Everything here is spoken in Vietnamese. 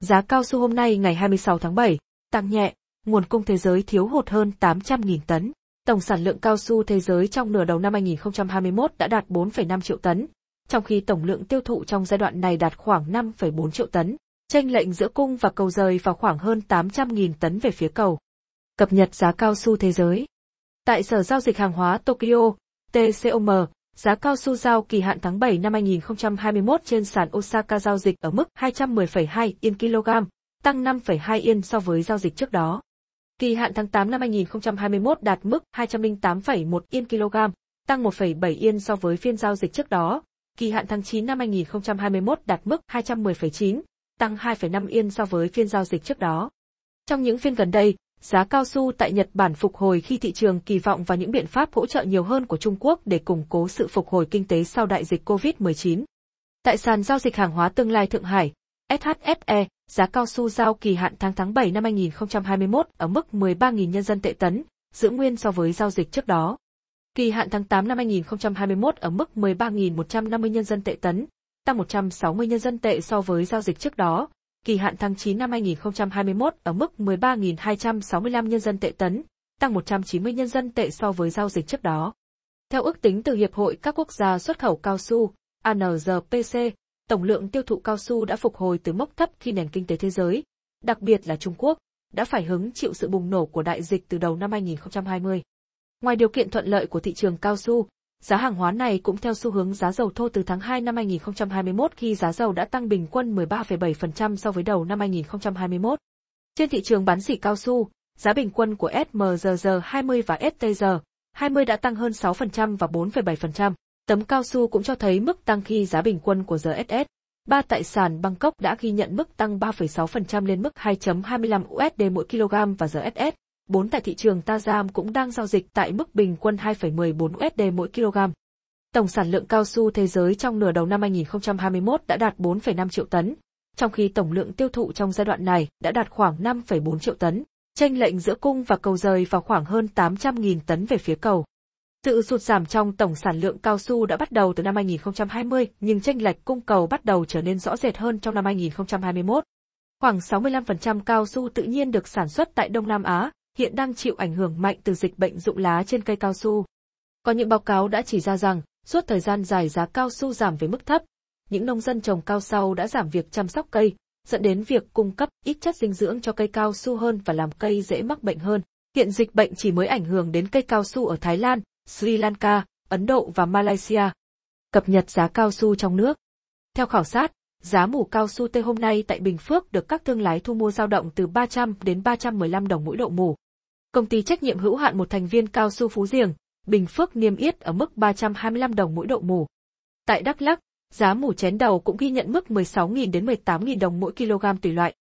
Giá cao su hôm nay ngày 26 tháng 7, tăng nhẹ, nguồn cung thế giới thiếu hụt hơn 800.000 tấn. Tổng sản lượng cao su thế giới trong nửa đầu năm 2021 đã đạt 4,5 triệu tấn, trong khi tổng lượng tiêu thụ trong giai đoạn này đạt khoảng 5,4 triệu tấn. Tranh lệnh giữa cung và cầu rời vào khoảng hơn 800.000 tấn về phía cầu. Cập nhật giá cao su thế giới. Tại Sở Giao dịch Hàng hóa Tokyo, TCOM, giá cao su giao kỳ hạn tháng 7 năm 2021 trên sàn Osaka giao dịch ở mức 210,2 yên kg, tăng 5,2 yên so với giao dịch trước đó. Kỳ hạn tháng 8 năm 2021 đạt mức 208,1 yên kg, tăng 1,7 yên so với phiên giao dịch trước đó. Kỳ hạn tháng 9 năm 2021 đạt mức 210,9, tăng 2,5 yên so với phiên giao dịch trước đó. Trong những phiên gần đây, giá cao su tại Nhật Bản phục hồi khi thị trường kỳ vọng vào những biện pháp hỗ trợ nhiều hơn của Trung Quốc để củng cố sự phục hồi kinh tế sau đại dịch COVID-19. Tại sàn giao dịch hàng hóa tương lai Thượng Hải, SHFE, giá cao su giao kỳ hạn tháng tháng 7 năm 2021 ở mức 13.000 nhân dân tệ tấn, giữ nguyên so với giao dịch trước đó. Kỳ hạn tháng 8 năm 2021 ở mức 13.150 nhân dân tệ tấn, tăng 160 nhân dân tệ so với giao dịch trước đó. Kỳ hạn tháng 9 năm 2021 ở mức 13.265 nhân dân tệ tấn, tăng 190 nhân dân tệ so với giao dịch trước đó. Theo ước tính từ Hiệp hội các quốc gia xuất khẩu cao su, (ANRPC), tổng lượng tiêu thụ cao su đã phục hồi từ mốc thấp khi nền kinh tế thế giới, đặc biệt là Trung Quốc, đã phải hứng chịu sự bùng nổ của đại dịch từ đầu năm 2020. Ngoài điều kiện thuận lợi của thị trường cao su, giá hàng hóa này cũng theo xu hướng giá dầu thô từ tháng 2 năm 2021 khi giá dầu đã tăng bình quân 13,7% so với đầu năm 2021. Trên thị trường bán xỉ cao su, giá bình quân của SMGG 20 và STG 20 đã tăng hơn 6% và 4,7%. Tấm cao su cũng cho thấy mức tăng khi giá bình quân của GSS. 3 tại sàn Bangkok đã ghi nhận mức tăng 3,6% lên mức 2.25 USD mỗi kg và GSS. Bốn tại thị trường Tazam cũng đang giao dịch tại mức bình quân 2,14 USD mỗi kg. Tổng sản lượng cao su thế giới trong nửa đầu năm 2021 đã đạt 4,5 triệu tấn, trong khi tổng lượng tiêu thụ trong giai đoạn này đã đạt khoảng 5,4 triệu tấn. Chênh lệnh giữa cung và cầu rời vào khoảng hơn 800.000 tấn về phía cầu. Sự sụt giảm trong tổng sản lượng cao su đã bắt đầu từ năm 2020, nhưng tranh lệch cung cầu bắt đầu trở nên rõ rệt hơn trong năm 2021. Khoảng 65% cao su tự nhiên được sản xuất tại Đông Nam Á, hiện đang chịu ảnh hưởng mạnh từ dịch bệnh rụng lá trên cây cao su. Có những báo cáo đã chỉ ra rằng, suốt thời gian dài giá cao su giảm về mức thấp, những nông dân trồng cao sau đã giảm việc chăm sóc cây, dẫn đến việc cung cấp ít chất dinh dưỡng cho cây cao su hơn và làm cây dễ mắc bệnh hơn. Hiện dịch bệnh chỉ mới ảnh hưởng đến cây cao su ở Thái Lan, Sri Lanka, Ấn Độ và Malaysia. Cập nhật giá cao su trong nước. Theo khảo sát, giá mủ cao su tê hôm nay tại Bình Phước được các thương lái thu mua dao động từ 300 đến 315 đồng mỗi độ mủ. Công ty trách nhiệm hữu hạn một thành viên cao su Phú Diềng, Bình Phước niêm yết ở mức 325 đồng mỗi độ mù. Tại Đắk Lắk, giá mù chén đầu cũng ghi nhận mức 16.000 đến 18.000 đồng mỗi kg tùy loại.